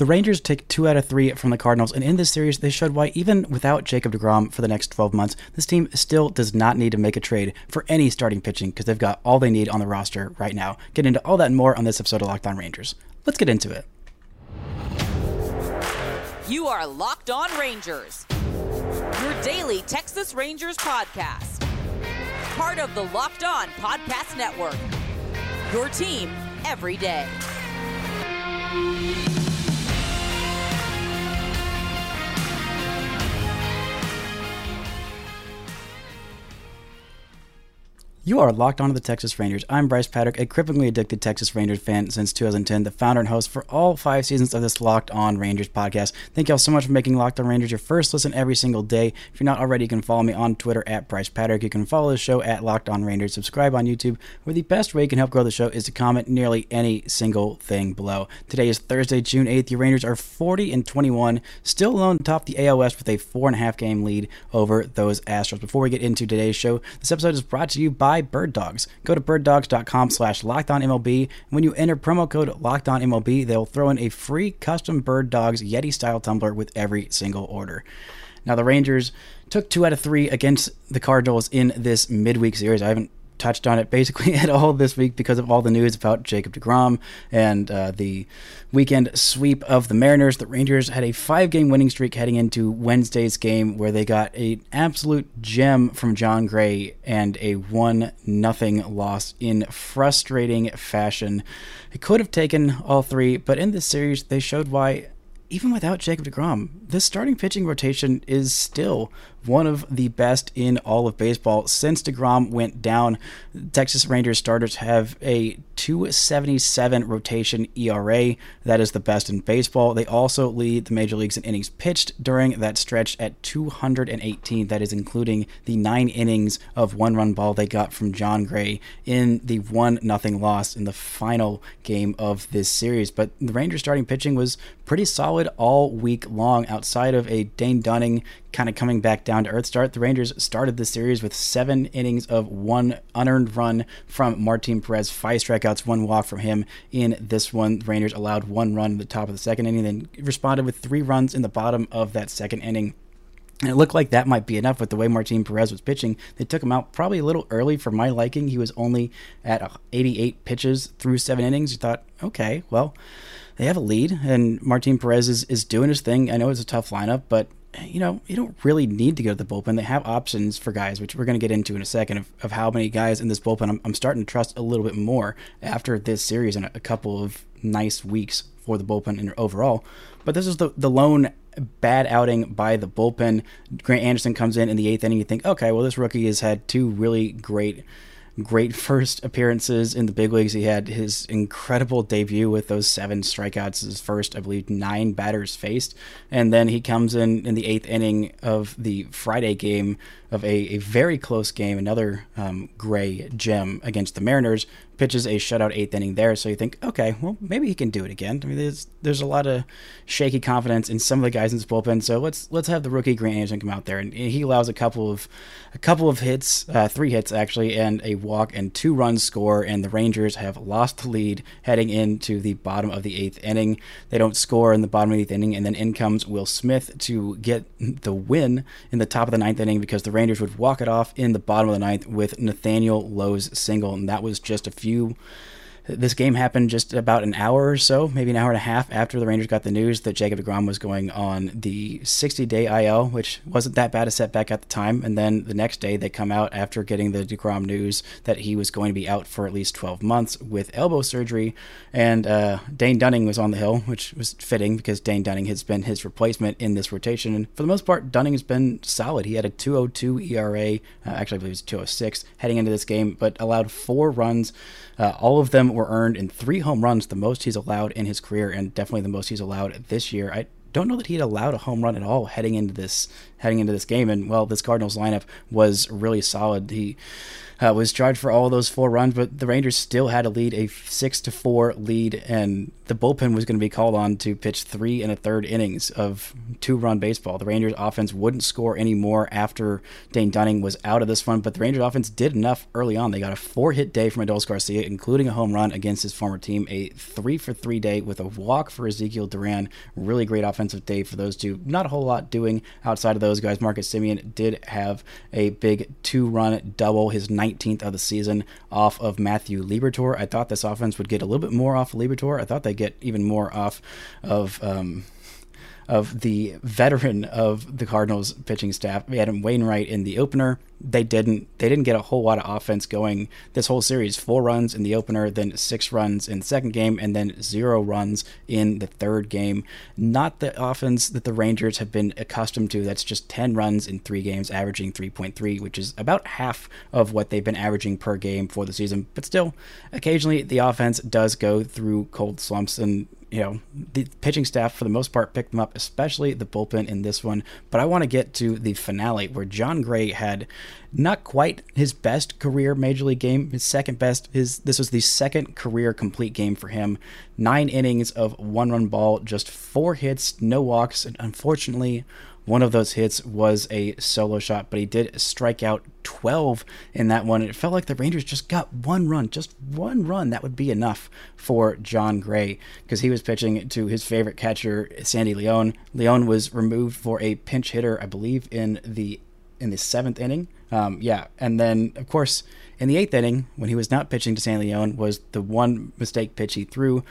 The Rangers take two out of three from the Cardinals, and in this series, they showed why even without Jacob DeGrom for the next 12 months, this team still does not need to make a trade for any starting pitching because they've got all they need on the roster right now. Get into all that and more on this episode of Locked On Rangers. Let's get into it. You are Locked On Rangers, your daily Texas Rangers podcast. Part of the Locked On Podcast Network. Your team every day. You are locked onto the Texas Rangers. I'm Brice Paterik, a cripplingly addicted Texas Rangers fan since 2010, the founder and host for all five seasons of this Locked On Rangers podcast. Thank y'all so much for making Locked On Rangers your first listen every single day. If you're not already, you can follow me on Twitter at Brice Paterik. You can follow the show at Locked On Rangers. Subscribe on YouTube, where the best way you can help grow the show is to comment nearly any single thing below. Today is Thursday, June 8th. The Rangers are 40 and 21, still alone atop the AL West with a four and a half game lead over those Astros. Before we get into today's show, this episode is brought to you by Bird Dogs. Go to birddogs.com slash lockedonmlb. When you enter promo code lockedonmlb, they'll throw in a free custom Bird Dogs Yeti style tumbler with every single order. Now, the Rangers took two out of three against the Cardinals in this midweek series. I haven't touched on it basically at all this week because of all the news about Jacob DeGrom and uh, the weekend sweep of the Mariners. The Rangers had a five-game winning streak heading into Wednesday's game, where they got an absolute gem from Jon Gray and a one nothing loss in frustrating fashion. It could have taken all three, but in this series, they showed why even without Jacob DeGrom, this starting pitching rotation is still one of the best in all of baseball. Since DeGrom went down, Texas Rangers starters have a 277 rotation ERA. That is the best in baseball. They also lead the major leagues in innings pitched during that stretch at 218. That is including the nine innings of one run ball they got from Jon Gray in the 1 nothing loss in the final game of this series. But the Rangers starting pitching was pretty solid all week long outside of a Dane Dunning kind of coming back down to earth start. The Rangers started the series with seven innings of one unearned run from Martin Perez, five strikeouts, one walk from him in this one. The Rangers allowed one run in the top of the second inning, then responded with three runs in the bottom of that second inning. And it looked like that might be enough with the way Martin Perez was pitching. They took him out probably a little early for my liking. He was only at 88 pitches through seven innings. You thought, okay, well, they have a lead, and Martin Perez is, is doing his thing. I know it's a tough lineup, but you know, you don't really need to go to the bullpen. They have options for guys, which we're going to get into in a second, of, of how many guys in this bullpen I'm, I'm starting to trust a little bit more after this series and a, couple of nice weeks for the bullpen and overall. But this is the, the lone bad outing by the bullpen. Grant Anderson comes in in the eighth inning. You think, okay, well, this rookie has had two really great great first appearances in the big leagues. He had his incredible debut with those seven strikeouts, his first, I believe, nine batters faced. And then he comes in in the eighth inning of the Friday game of a, a very close game, another um, gray gem against the Mariners, pitches a shutout eighth inning there. So you think, okay, well, maybe he can do it again. I mean, there's there's a lot of shaky confidence in some of the guys in this bullpen. So let's let's have the rookie Grant Anderson come out there, and he allows a couple of a couple of hits, uh, three hits actually, and a walk and two runs score. And the Rangers have lost the lead heading into the bottom of the eighth inning. They don't score in the bottom of the eighth inning, and then in comes Will Smith to get the win in the top of the ninth inning because the Rangers would walk it off in the bottom of the ninth with Nathaniel Lowe's single, and that was just a few this game happened just about an hour or so, maybe an hour and a half after the Rangers got the news that Jacob DeGrom was going on the 60 day IL, which wasn't that bad a setback at the time. And then the next day, they come out after getting the DeGrom news that he was going to be out for at least 12 months with elbow surgery. And uh, Dane Dunning was on the hill, which was fitting because Dane Dunning has been his replacement in this rotation. And for the most part, Dunning has been solid. He had a 202 ERA, uh, actually, I believe it was 206 heading into this game, but allowed four runs. Uh, all of them were earned in three home runs, the most he's allowed in his career, and definitely the most he's allowed this year. I don't know that he had allowed a home run at all heading into this heading into this game. And well, this Cardinals lineup was really solid. He uh, was charged for all those four runs, but the Rangers still had to lead a six to four lead, and the bullpen was going to be called on to pitch three and a third innings of two run baseball. The Rangers offense wouldn't score any more after Dane Dunning was out of this one, but the Rangers offense did enough early on. They got a four hit day from Adolis Garcia, including a home run against his former team, a three for three day with a walk for Ezekiel Duran. Really great offensive day for those two. Not a whole lot doing outside of those guys. Marcus Semien did have a big two run double, his 19th of the season off of Matthew Liberatore. I thought this offense would get a little bit more off of Liberatore. I thought they'd get even more off of. Um, of the veteran of the Cardinals pitching staff. Adam Wainwright in the opener. They didn't they didn't get a whole lot of offense going this whole series. Four runs in the opener, then six runs in the second game, and then zero runs in the third game. Not the offense that the Rangers have been accustomed to. That's just ten runs in three games, averaging 3.3, which is about half of what they've been averaging per game for the season. But still, occasionally the offense does go through cold slumps and you know, the pitching staff for the most part picked them up, especially the bullpen in this one. But I want to get to the finale where Jon Gray had not quite his best career major league game, his second best. His this was the second career complete game for him. Nine innings of one run ball, just four hits, no walks, and unfortunately one of those hits was a solo shot, but he did strike out 12 in that one. It felt like the Rangers just got one run, just one run. That would be enough for Jon Gray because he was pitching to his favorite catcher, Sandy León. León was removed for a pinch hitter, I believe, in the in the seventh inning. Um, yeah, and then of course in the eighth inning, when he was not pitching to San León, was the one mistake pitch he threw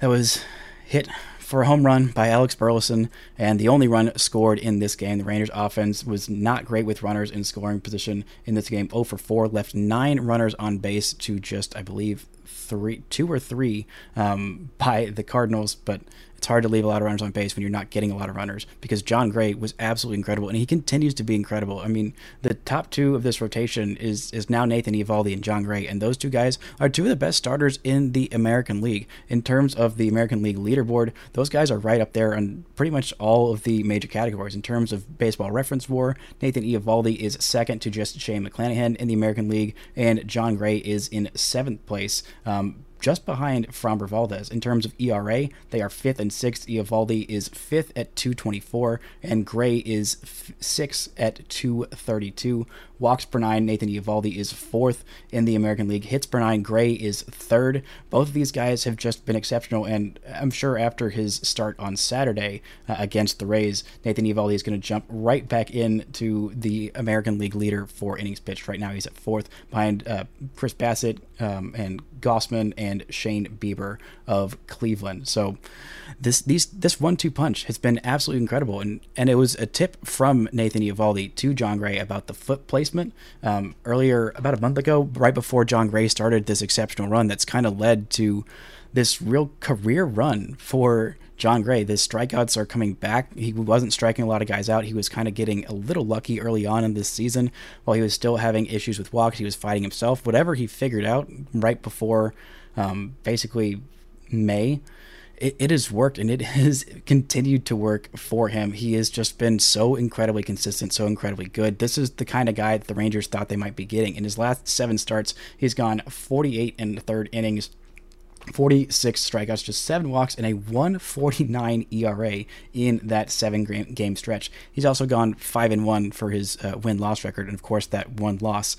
that was hit for a home run by Alec Burleson, and the only run scored in this game. The Rangers offense was not great with runners in scoring position in this game. 0 for 4, left nine runners on base to just, I believe, three, two or three um, by the Cardinals, but it's hard to leave a lot of runners on base when you're not getting a lot of runners because Jon Gray was absolutely incredible and he continues to be incredible. I mean, the top two of this rotation is is now Nathan Eovaldi and Jon Gray, and those two guys are two of the best starters in the American League. In terms of the American League leaderboard, those guys are right up there on pretty much all of the major categories. In terms of baseball reference war, Nathan Eovaldi is second to just Shane McClanahan in the American League, and John Gray is in seventh place. Um, just behind Framber Valdez. In terms of ERA, they are fifth and sixth. Eovaldi is fifth at 224, and Gray is f- sixth at 232. Walks per nine, Nathan Eovaldi is fourth in the American League. Hits per nine, Gray is third. Both of these guys have just been exceptional, and I'm sure after his start on Saturday uh, against the Rays, Nathan Eovaldi is going to jump right back into the American League leader for innings pitched. Right now, he's at fourth behind uh, Chris Bassitt um, and Gausman and Shane Bieber of Cleveland. So this these this one-two punch has been absolutely incredible, and and it was a tip from Nathan Eovaldi to Jon Gray about the foot placement um, earlier about a month ago, right before Jon Gray started this exceptional run. That's kind of led to this real career run for Jon Gray. The strikeouts are coming back. He wasn't striking a lot of guys out. He was kind of getting a little lucky early on in this season while he was still having issues with walks. He was fighting himself. Whatever he figured out right before um, basically May, it, it has worked and it has continued to work for him. He has just been so incredibly consistent, so incredibly good. This is the kind of guy that the Rangers thought they might be getting. In his last seven starts, he's gone 48 and third innings, 46 strikeouts, just seven walks, and a 149 ERA in that seven game stretch. He's also gone five and one for his uh, win loss record, and of course that one loss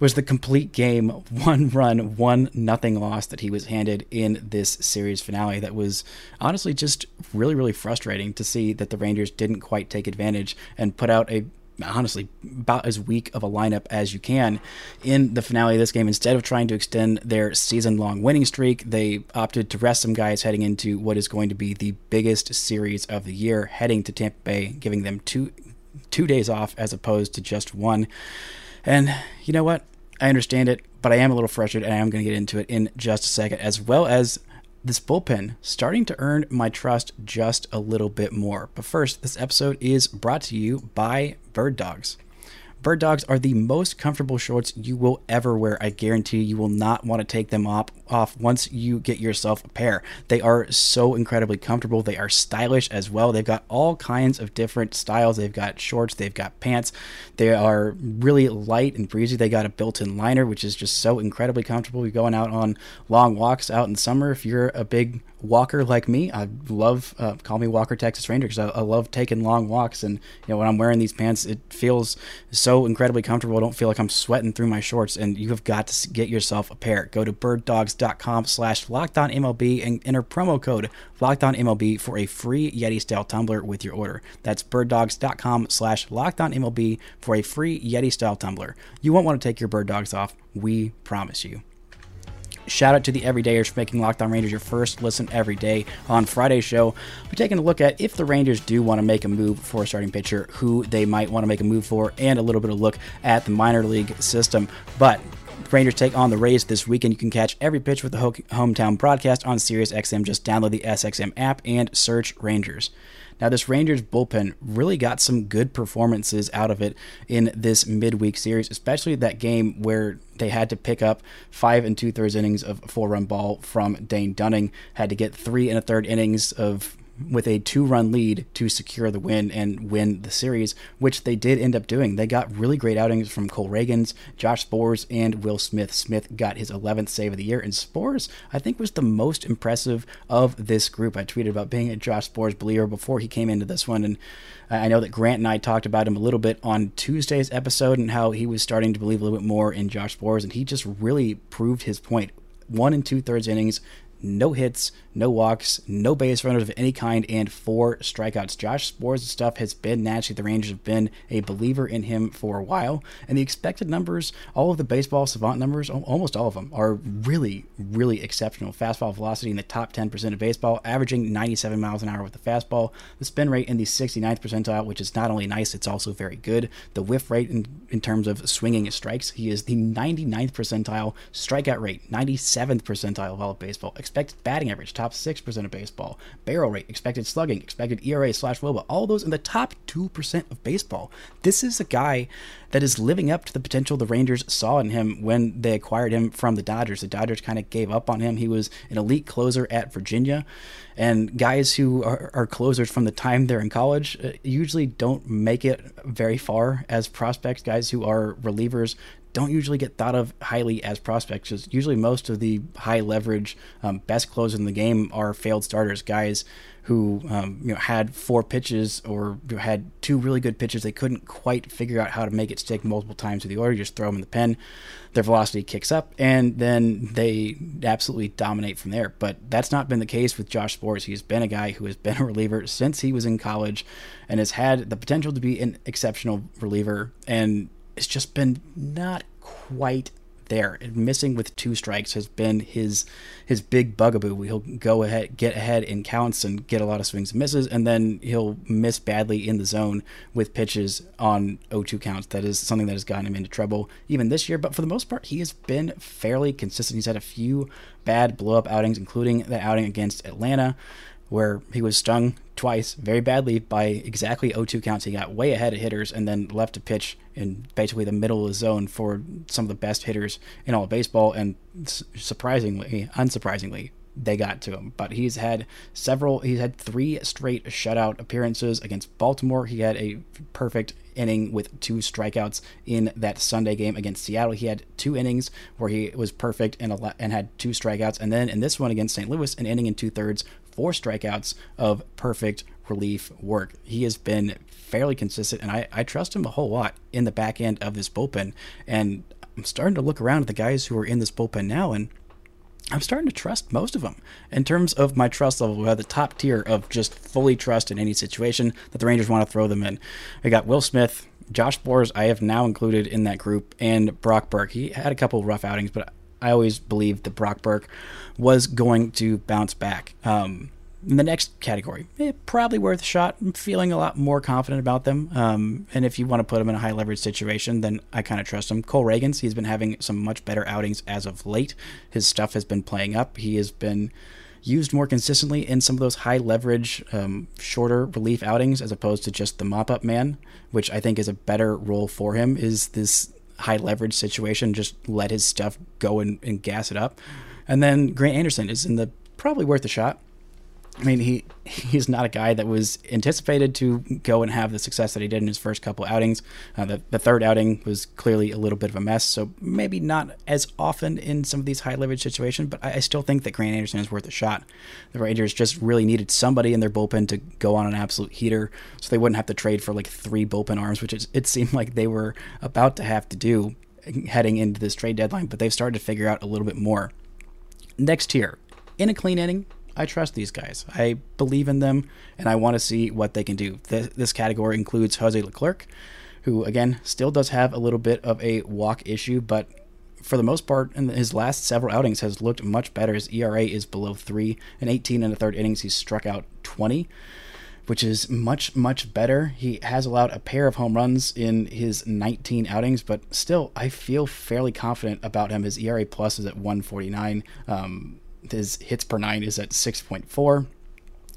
was the complete game one run one nothing loss that he was handed in this series finale that was honestly just really really frustrating to see that the Rangers didn't quite take advantage and put out a honestly about as weak of a lineup as you can in the finale of this game. Instead of trying to extend their season long winning streak, they opted to rest some guys heading into what is going to be the biggest series of the year, heading to Tampa Bay, giving them two two days off as opposed to just one. And you know what? I understand it, but I am a little frustrated and I am going to get into it in just a second, as well as this bullpen starting to earn my trust just a little bit more. But first, this episode is brought to you by Bird Dogs. Bird Dogs are the most comfortable shorts you will ever wear. I guarantee you will not want to take them off off once you get yourself a pair. They are so incredibly comfortable. They are stylish as well. They've got all kinds of different styles. They've got shorts, they've got pants. They are really light and breezy. They got a built-in liner, which is just so incredibly comfortable. You're going out on long walks out in summer. If you're a big walker like me, I love uh, call me Walker Texas Ranger because I, I, love taking long walks. And you know when I'm wearing these pants, it feels so incredibly comfortable. I don't feel like I'm sweating through my shorts. And you have got to get yourself a pair. Go to birddogs.com slash MLB and enter promo code MLB for a free Yeti style tumbler with your order. That's birddogs.com slash MLB for a free Yeti style tumbler. You won't want to take your bird dogs off. We promise you. Shout out to the Everydayers for making Locked On Rangers your first listen every day. On Friday's show, we're taking a look at if the Rangers do want to make a move for a starting pitcher, who they might want to make a move for, and a little bit of look at the minor league system. But Rangers take on the Rays this weekend. You can catch every pitch with the hometown broadcast on SiriusXM. Just download the SXM app and search Rangers. Now, this Rangers bullpen really got some good performances out of it in this midweek series, especially that game where they had to pick up five and two thirds innings of four run ball from Dane Dunning, had to get three and a third innings of with a two run lead to secure the win and win the series, which they did end up doing. They got really great outings from Cole Ragans, Josh Sborz, and Will Smith. Smith got his 11th save of the year, and Sborz, I think, was the most impressive of this group. I tweeted about being a Josh Sborz believer before he came into this one, and I know that Grant and I talked about him a little bit on Tuesday's episode and how he was starting to believe a little bit more in Josh Sborz, and he just really proved his point. One and two thirds innings, no hits, no walks, no base runners of any kind, and four strikeouts. Josh Sborz' stuff has been naturally the Rangers have been a believer in him for a while, and the expected numbers, all of the baseball savant numbers, almost all of them, are really, really exceptional. Fastball velocity in the top 10% of baseball, averaging 97 miles an hour with the fastball. The spin rate in the 69th percentile, which is not only nice, it's also very good. The whiff rate in, in terms of swinging strikes, he is the 99th percentile. Strikeout rate, 97th percentile of all of baseball expected batting average, top 6% of baseball, barrel rate, expected slugging, expected ERA slash WOBA, all those in the top 2% of baseball. This is a guy that is living up to the potential the Rangers saw in him when they acquired him from the Dodgers. The Dodgers kind of gave up on him. He was an elite closer at Virginia. And guys who are, are closers from the time they're in college uh, usually don't make it very far as prospects. Guys who are relievers don't usually get thought of highly as prospects. Usually most of the high leverage, um, best closers in the game are failed starters, guys who um, you know had four pitches or had two really good pitches. They couldn't quite figure out how to make it stick multiple times to the order. You just throw them in the pen, their velocity kicks up, and then they absolutely dominate from there. But that's not been the case with Josh Sborz. He's been a guy who has been a reliever since he was in college, and has had the potential to be an exceptional reliever. And it's just been not quite there. missing with two strikes has been his his big bugaboo. He'll go ahead, get ahead in counts, and get a lot of swings and misses, and then he'll miss badly in the zone with pitches on 0-2 counts. That is something that has gotten him into trouble even this year. But for the most part, he has been fairly consistent. He's had a few bad blow up outings, including the outing against Atlanta where he was stung twice very badly by exactly 0-2 counts. He got way ahead of hitters and then left to pitch in basically the middle of the zone for some of the best hitters in all of baseball. And surprisingly, unsurprisingly, they got to him. But he's had several, he's had three straight shutout appearances against Baltimore. He had a perfect inning with two strikeouts in that Sunday game against Seattle. He had two innings where he was perfect and, and had two strikeouts. And then in this one against St. Louis, an inning and two thirds, four strikeouts of perfect relief work. He has been fairly consistent, and I, I trust him a whole lot in the back end of this bullpen. And I'm starting to look around at the guys who are in this bullpen now, and I'm starting to trust most of them. In terms of my trust level, we have the top tier of just fully trust in any situation that the Rangers want to throw them in. I got Will Smith, Josh Sborz, I have now included in that group, and Brock Burke. He had a couple rough outings, but I always believed that Brock Burke was going to bounce back. Um, in the next category, eh, probably worth a shot. I'm feeling a lot more confident about them. Um, and if you want to put him in a high leverage situation, then I kind of trust him. Cole Ragans, he's been having some much better outings as of late. His stuff has been playing up. He has been used more consistently in some of those high leverage, um, shorter relief outings as opposed to just the mop up man, which I think is a better role for him. Is this high leverage situation? Just let his stuff go and, and gas it up. And then Grant Anderson is in the probably worth a shot. I mean, he he's not a guy that was anticipated to go and have the success that he did in his first couple outings. Uh, the, the third outing was clearly a little bit of a mess, so maybe not as often in some of these high leverage situations, but I, I still think that Grant Anderson is worth a shot. The Rangers just really needed somebody in their bullpen to go on an absolute heater, so they wouldn't have to trade for like three bullpen arms, which it seemed like they were about to have to do heading into this trade deadline, but they've started to figure out a little bit more. Next tier, in a clean inning, I trust these guys. I believe in them, and I want to see what they can do. This, this category includes Jose Leclerc, who again still does have a little bit of a walk issue, but for the most part, in his last several outings, has looked much better. His ERA is below three. and 18 in the third innings, he's struck out 20 which is much much better. He has allowed a pair of home runs in his 19 outings, but still, I feel fairly confident about him. His ERA plus is at 149. Um, his hits per nine is at 6.4.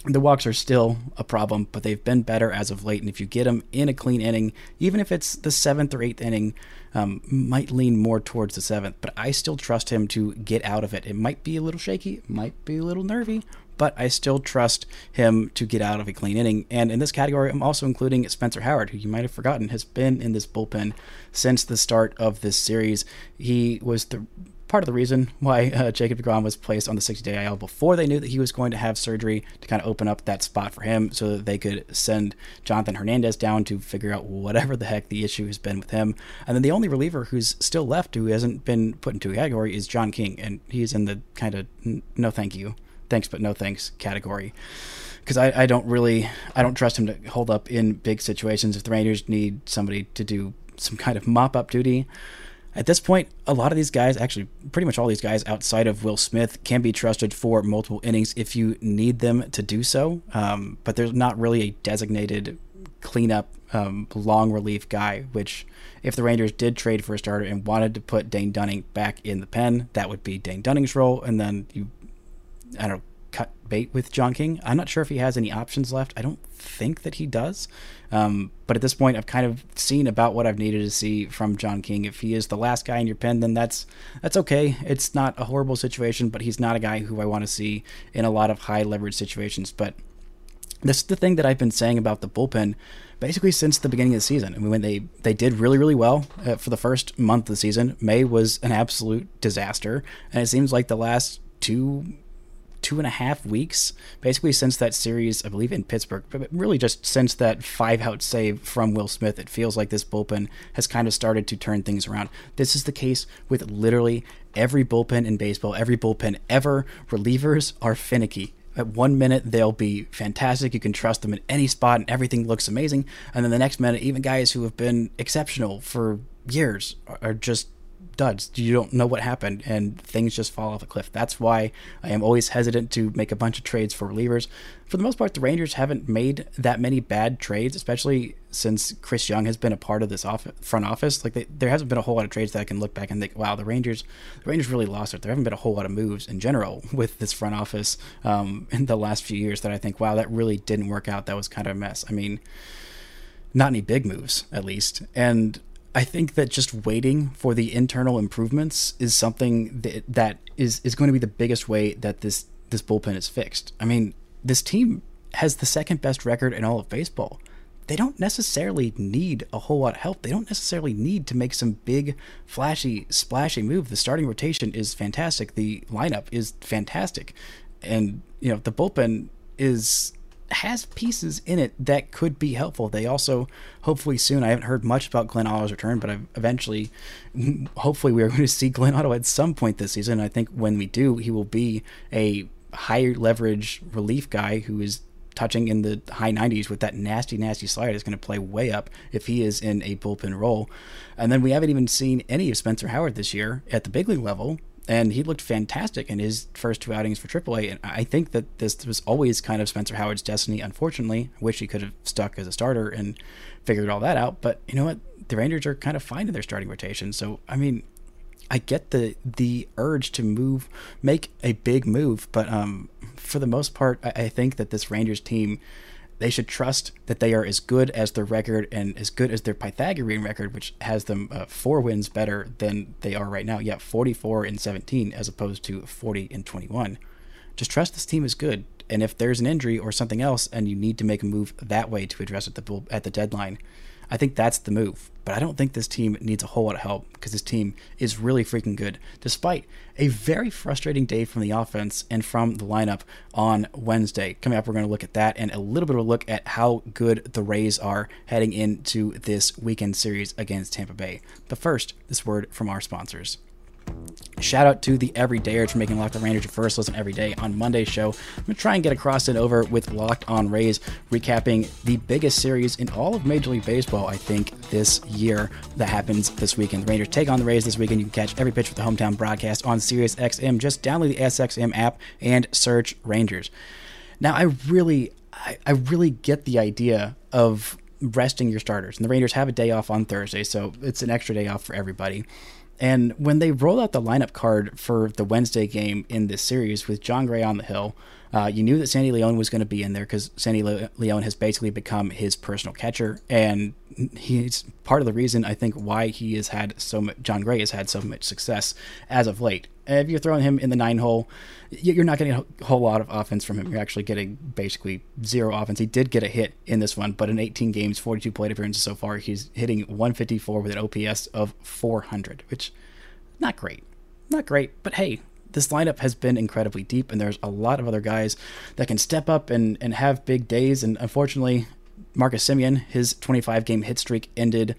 The walks are still a problem, but they've been better as of late. And if you get them in a clean inning, even if it's the seventh or eighth inning, um, might lean more towards the seventh. But I still trust him to get out of it. It might be a little shaky, might be a little nervy, but I still trust him to get out of a clean inning. And in this category, I'm also including Spencer Howard, who you might have forgotten has been in this bullpen since the start of this series. He was the part of the reason why uh, Jacob DeGrom was placed on the 60 day IL before they knew that he was going to have surgery to kind of open up that spot for him so that they could send Jonathan Hernandez down to figure out whatever the heck the issue has been with him. And then the only reliever who's still left who hasn't been put into a category is John King, and he's in the kind of no thank you, thanks but no thanks category because I, I don't really I don't trust him to hold up in big situations. If the Rangers need somebody to do some kind of mop up duty, at this point, a lot of these guys, actually, pretty much all these guys outside of Will Smith, can be trusted for multiple innings if you need them to do so. Um, but there's not really a designated cleanup um, long relief guy, which if the Rangers did trade for a starter and wanted to put Dane Dunning back in the pen, that would be Dane Dunning's role. And then you, I don't know, cut bait with John King. I'm not sure if he has any options left. I don't think that he does. Um, but at this point, I've kind of seen about what I've needed to see from John King. If he is the last guy in your pen, then that's that's okay. It's not a horrible situation, but he's not a guy who I want to see in a lot of high leverage situations. But this is the thing that I've been saying about the bullpen basically since the beginning of the season. I mean, when they they did really really well uh, for the first month of the season, May was an absolute disaster, and it seems like the last two two and a half weeks, basically since that series, I believe in Pittsburgh, but really just since that five out save from Will Smith, it feels like this bullpen has kind of started to turn things around. This is the case with literally every bullpen in baseball, every bullpen ever. Relievers are finicky. At one minute, they'll be fantastic. You can trust them in any spot and everything looks amazing. And then the next minute, even guys who have been exceptional for years are just duds. You don't know what happened, and things just fall off a cliff. That's why I am always hesitant to make a bunch of trades for relievers. For the most part, the Rangers haven't made that many bad trades, especially since Chris Young has been a part of this off- front office. Like they, there hasn't been a whole lot of trades that I can look back and think, wow, the Rangers, the Rangers really lost it. There haven't been a whole lot of moves in general with this front office um, in the last few years that I think, wow, that really didn't work out. That was kind of a mess. I mean, not any big moves, at least, and I think that just waiting for the internal improvements is something that, that is, is going to be the biggest way that this this bullpen is fixed. I mean, this team has the second best record in all of baseball. They don't necessarily need a whole lot of help. They don't necessarily need to make some big, flashy, splashy move. The starting rotation is fantastic. The lineup is fantastic, and you know the bullpen is has pieces in it that could be helpful. They also, hopefully soon, I haven't heard much about Glenn Otto's return, but I've eventually, hopefully, we are going to see Glenn Otto at some point this season. I think when we do, he will be a high leverage relief guy who is touching in the high 90s with that nasty, nasty slider is going to play way up if he is in a bullpen role. And then we haven't even seen any of Spencer Howard this year at the big league level and he looked fantastic in his first two outings for AAA. And I think that this was always kind of Spencer Howard's destiny. Unfortunately, I wish he could have stuck as a starter and figured all that out. But you know what? The Rangers are kind of fine in their starting rotation. So I mean, I get the the urge to move, make a big move, but um, for the most part, I, I think that this Rangers team They should trust that they are as good as their record and as good as their Pythagorean record, which has them uh, four wins better than they are right now. Yeah, 44 and 17 as opposed to 40 and 21. Just trust this team is good. And if there's an injury or something else and you need to make a move that way to address it at the, at the deadline, I think that's the move. But I don't think this team needs a whole lot of help because this team is really freaking good, despite a very frustrating day from the offense and from the lineup on Wednesday. Coming up, we're going to look at that and a little bit of a look at how good the Rays are heading into this weekend series against Tampa Bay. But first, this word from our sponsors. Shout out to the Everydayers for making Locked On Rangers your first listen every day. On Monday's show, I'm going to try and get across it over with Locked On Rays, recapping the biggest series in all of Major League Baseball, I think, this year that happens this weekend. The Rangers take on the Rays this weekend. You can catch every pitch with the hometown broadcast on Sirius XM. Just download the SXM app and search Rangers. Now, I really, I, I really get the idea of resting your starters. And the Rangers have a day off on Thursday, so it's an extra day off for everybody. And when they rolled out the lineup card for the Wednesday game in this series with Jon Gray on the hill, uh, you knew that Sandy Leon was going to be in there because Sandy Le- Leon has basically become his personal catcher, and he's part of the reason I think why he has had so much. Jon Gray has had so much success as of late. If you're throwing him in the nine hole, you're not getting a whole lot of offense from him. You're actually getting basically zero offense. He did get a hit in this one, but in 18 games, 42 plate appearances so far, he's hitting 154 with an OPS of 400, which not great, not great. But hey, this lineup has been incredibly deep, and there's a lot of other guys that can step up and, and have big days. And unfortunately, Marcus Semien, his 25 game hit streak ended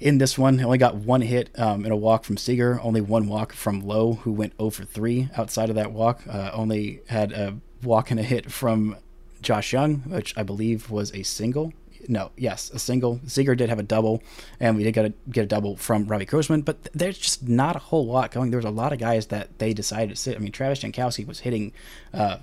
in this one. He only got one hit um, in a walk from Seager, only one walk from Lowe, who went 0 for 3 outside of that walk. Uh, only had a walk and a hit from Josh Jung, which I believe was a single no, yes, a single. Seager did have a double, and we did get a get a double from Robbie Grossman, but there's just not a whole lot going. There was a lot of guys that they decided to sit. I mean, Travis Jankowski was hitting uh,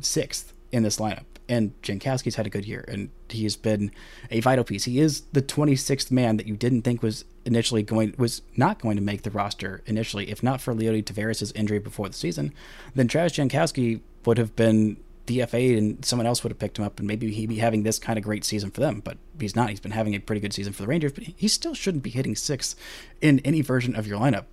sixth in this lineup, and Jankowski's had a good year, and he has been a vital piece. He is the 26th man that you didn't think was initially going was not going to make the roster initially. If not for Leody Taveras' injury before the season, then Travis Jankowski would have been DFA and someone else would have picked him up and maybe he'd be having this kind of great season for them. But he's not. He's been having a pretty good season for the Rangers, but he still shouldn't be hitting six in any version of your lineup.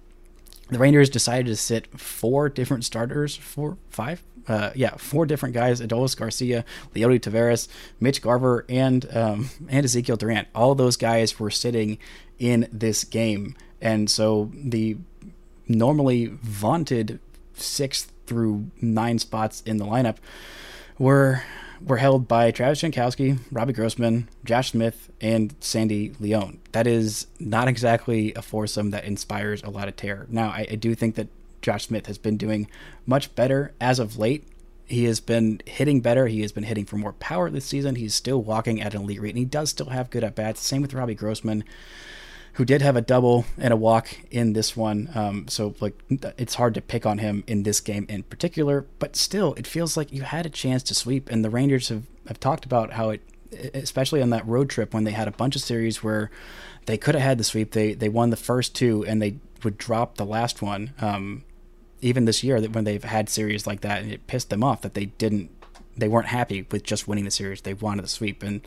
The Rangers decided to sit four different starters, four, five, uh, yeah, four different guys: Adolis Garcia, Leody Taveras, Mitch Garver, and um, and Ezekiel Durant. All those guys were sitting in this game, and so the normally vaunted sixth through nine spots in the lineup were were held by Travis Jankowski, Robbie Grossman, Josh Smith, and Sandy Leon. That is not exactly a foursome that inspires a lot of terror. Now, I, I do think that Josh Smith has been doing much better as of late. He has been hitting better. He has been hitting for more power this season. He's still walking at an elite rate, and he does still have good at bats. Same with Robbie Grossman who did have a double and a walk in this one. Um, so like it's hard to pick on him in this game in particular, but still, it feels like you had a chance to sweep. And the Rangers have have talked about how it, especially on that road trip when they had a bunch of series where they could have had the sweep. They they won the first two and they would drop the last one. Um, even this year, that when they've had series like that, and it pissed them off that they didn't they weren't happy with just winning the series. They wanted the sweep, and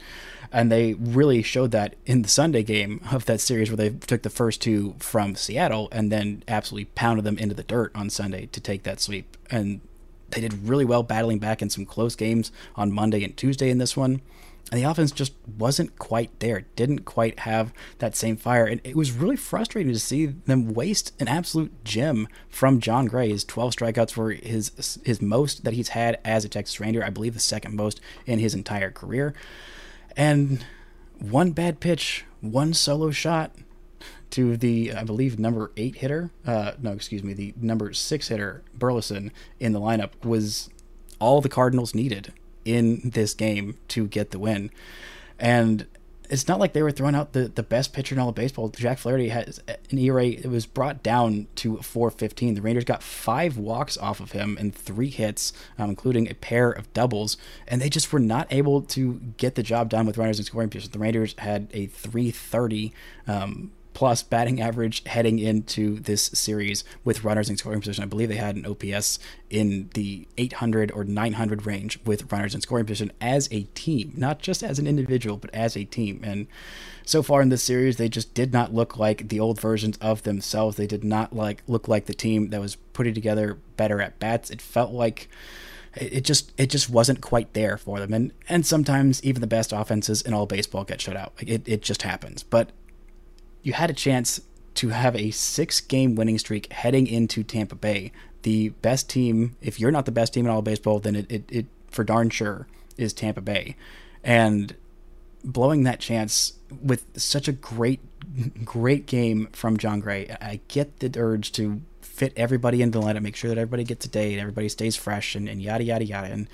and they really showed that in the Sunday game of that series where they took the first two from Seattle and then absolutely pounded them into the dirt on Sunday to take that sweep. And they did really well battling back in some close games on Monday and Tuesday in this one and the offense just wasn't quite there. didn't quite have that same fire. And it was really frustrating to see them waste an absolute gem from Jon Gray. His 12 strikeouts were his his most that he's had as a Texas Ranger. I believe the second most in his entire career. And one bad pitch, one solo shot to the I believe number eight hitter. Uh, no, excuse me, the number six hitter Burleson in the lineup was all the Cardinals needed in this game to get the win. And it's not like they were throwing out the, the best pitcher in all of baseball. Jack Flaherty has an ERA. It was brought down to 4.15. The Rangers got five walks off of him and three hits, um, including a pair of doubles, and they just were not able to get the job done with runners in scoring position. The Rangers had a 3.30 um, plus batting average heading into this series with runners in scoring position. I believe they had an OPS in the 800 or 900 range with runners in scoring position as a team, not just as an individual, but as a team. And so far in this series, they just did not look like the old versions of themselves. They did not like look like the team that was putting together better at bats. It felt like it just it just wasn't quite there for them. And and sometimes even the best offenses in all baseball get shut out. It, it just happens. But you had a chance to have a six game winning streak heading into Tampa Bay. The best team, if you're not the best team in all baseball, then it, it, it for darn sure is Tampa Bay. And blowing that chance with such a great, great game from Jon Gray, I get the urge to fit everybody into the lineup, make sure that everybody gets a day everybody stays fresh and, and yada, yada, yada. And,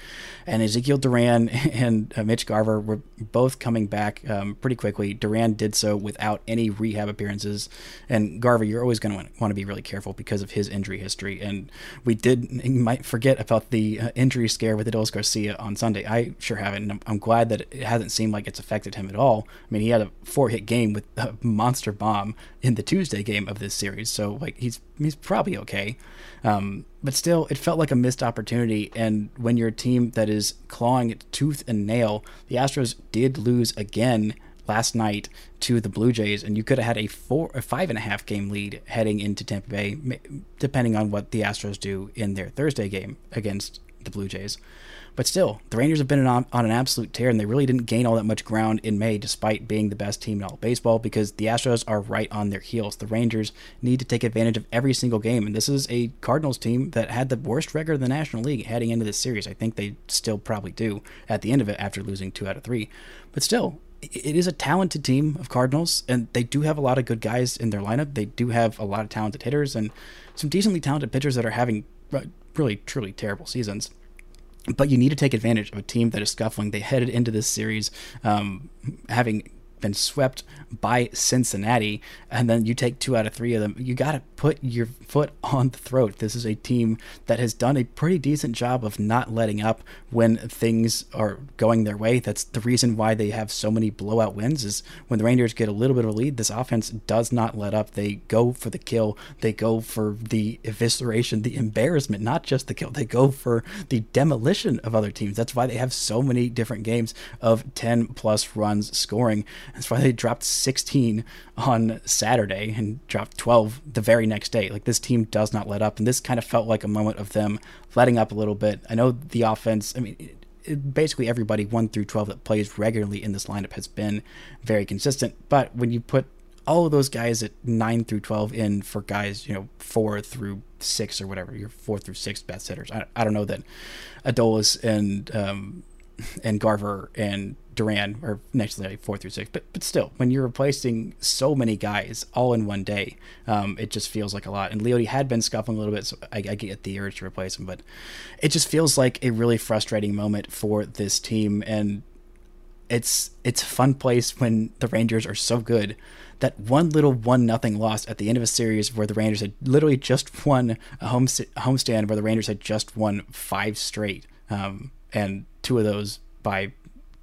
and Ezekiel Duran and uh, Mitch Garver were both coming back um, pretty quickly. Duran did so without any rehab appearances. And Garver, you're always going to want to be really careful because of his injury history. And we did, you might forget about the uh, injury scare with Adolis Garcia on Sunday. I sure haven't. And I'm, I'm glad that it hasn't seemed like it's affected him at all. I mean, he had a four hit game with a monster bomb in the Tuesday game of this series. So, like, he's he's probably okay. Um, but still, it felt like a missed opportunity. And when you're a team that is clawing it tooth and nail, the Astros did lose again last night to the Blue Jays, and you could have had a four, a five and a half game lead heading into Tampa Bay, depending on what the Astros do in their Thursday game against the Blue Jays. But still, the Rangers have been on, on, an absolute tear, and they really didn't gain all that much ground in May, despite being the best team in all baseball, because the Astros are right on their heels. The Rangers need to take advantage of every single game, and this is a Cardinals team that had the worst record in the National League heading into this series. I think they still probably do at the end of it after losing two out of three. But still, it is a talented team of Cardinals, and they do have a lot of good guys in their lineup. They do have a lot of talented hitters and some decently talented pitchers that are having really, truly terrible seasons but you need to take advantage of a team that is scuffling. They headed into this series um, having been swept by Cincinnati, and then you take two out of three of them. You got to put your foot on the throat. This is a team that has done a pretty decent job of not letting up when things are going their way. That's the reason why they have so many blowout wins. Is when the Rangers get a little bit of a lead, this offense does not let up. They go for the kill. They go for the evisceration, the embarrassment, not just the kill. They go for the demolition of other teams. That's why they have so many different games of 10 plus runs scoring. That's why they dropped 16 on Saturday and dropped 12 the very next day. Like this team does not let up, and this kind of felt like a moment of them letting up a little bit. I know the offense. I mean. It, it, basically, everybody one through twelve that plays regularly in this lineup has been very consistent. But when you put all of those guys at nine through twelve in for guys, you know, four through six or whatever, your four through six best hitters. I, I don't know that Adolis and um, and Garver and Duran are to four through six, but but still, when you're replacing so many guys all in one day, um, it just feels like a lot. And Leody had been scuffling a little bit, so I, I, get the urge to replace him, but it just feels like a really frustrating moment for this team. And it's it's a fun place when the Rangers are so good that one little one nothing loss at the end of a series where the Rangers had literally just won a home homestand where the Rangers had just won five straight, um, and two of those by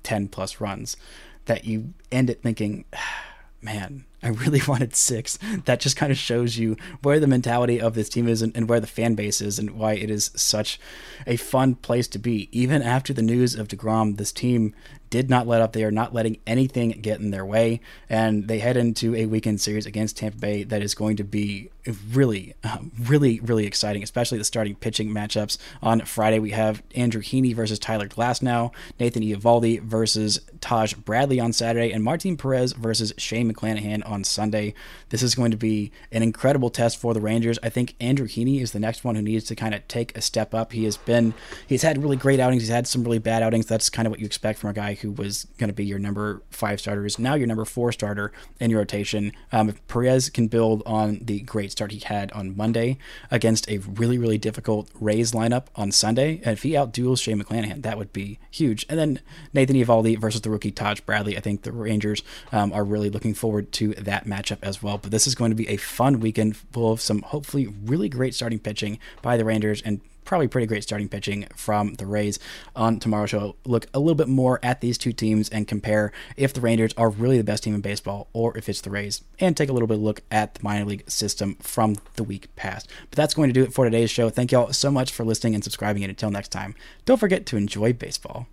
10 plus runs that you end it thinking, man, I really wanted six. That just kind of shows you where the mentality of this team is and, and, where the fan base is and why it is such a fun place to be. Even after the news of DeGrom, this team did not let up. They are not letting anything get in their way. And they head into a weekend series against Tampa Bay that is going to be really, um, really, really exciting, especially the starting pitching matchups. On Friday, we have Andrew Heaney versus Tyler Glasnow, Nathan Eovaldi versus Taj Bradley on Saturday, and Martin Perez versus Shane McClanahan on Sunday. This is going to be an incredible test for the Rangers. I think Andrew Heaney is the next one who needs to kind of take a step up. He has been, he's had really great outings, he's had some really bad outings. That's kind of what you expect from a guy who was going to be your number five starter, is now your number four starter in your rotation. Um, if Perez can build on the great start he had on Monday against a really, really difficult Rays lineup on Sunday, and if he outduels Shane McClanahan, that would be huge. And then Nathan Eovaldi versus the rookie Taj Bradley. I think the Rangers um, are really looking forward to that matchup as well. But this is going to be a fun weekend full of some hopefully really great starting pitching by the Rangers and probably pretty great starting pitching from the Rays. On tomorrow's show, look a little bit more at these two teams and compare if the Rangers are really the best team in baseball or if it's the Rays, and take a little bit of look at the minor league system from the week past. But that's going to do it for today's show. Thank y'all so much for listening and subscribing. And until next time, don't forget to enjoy baseball.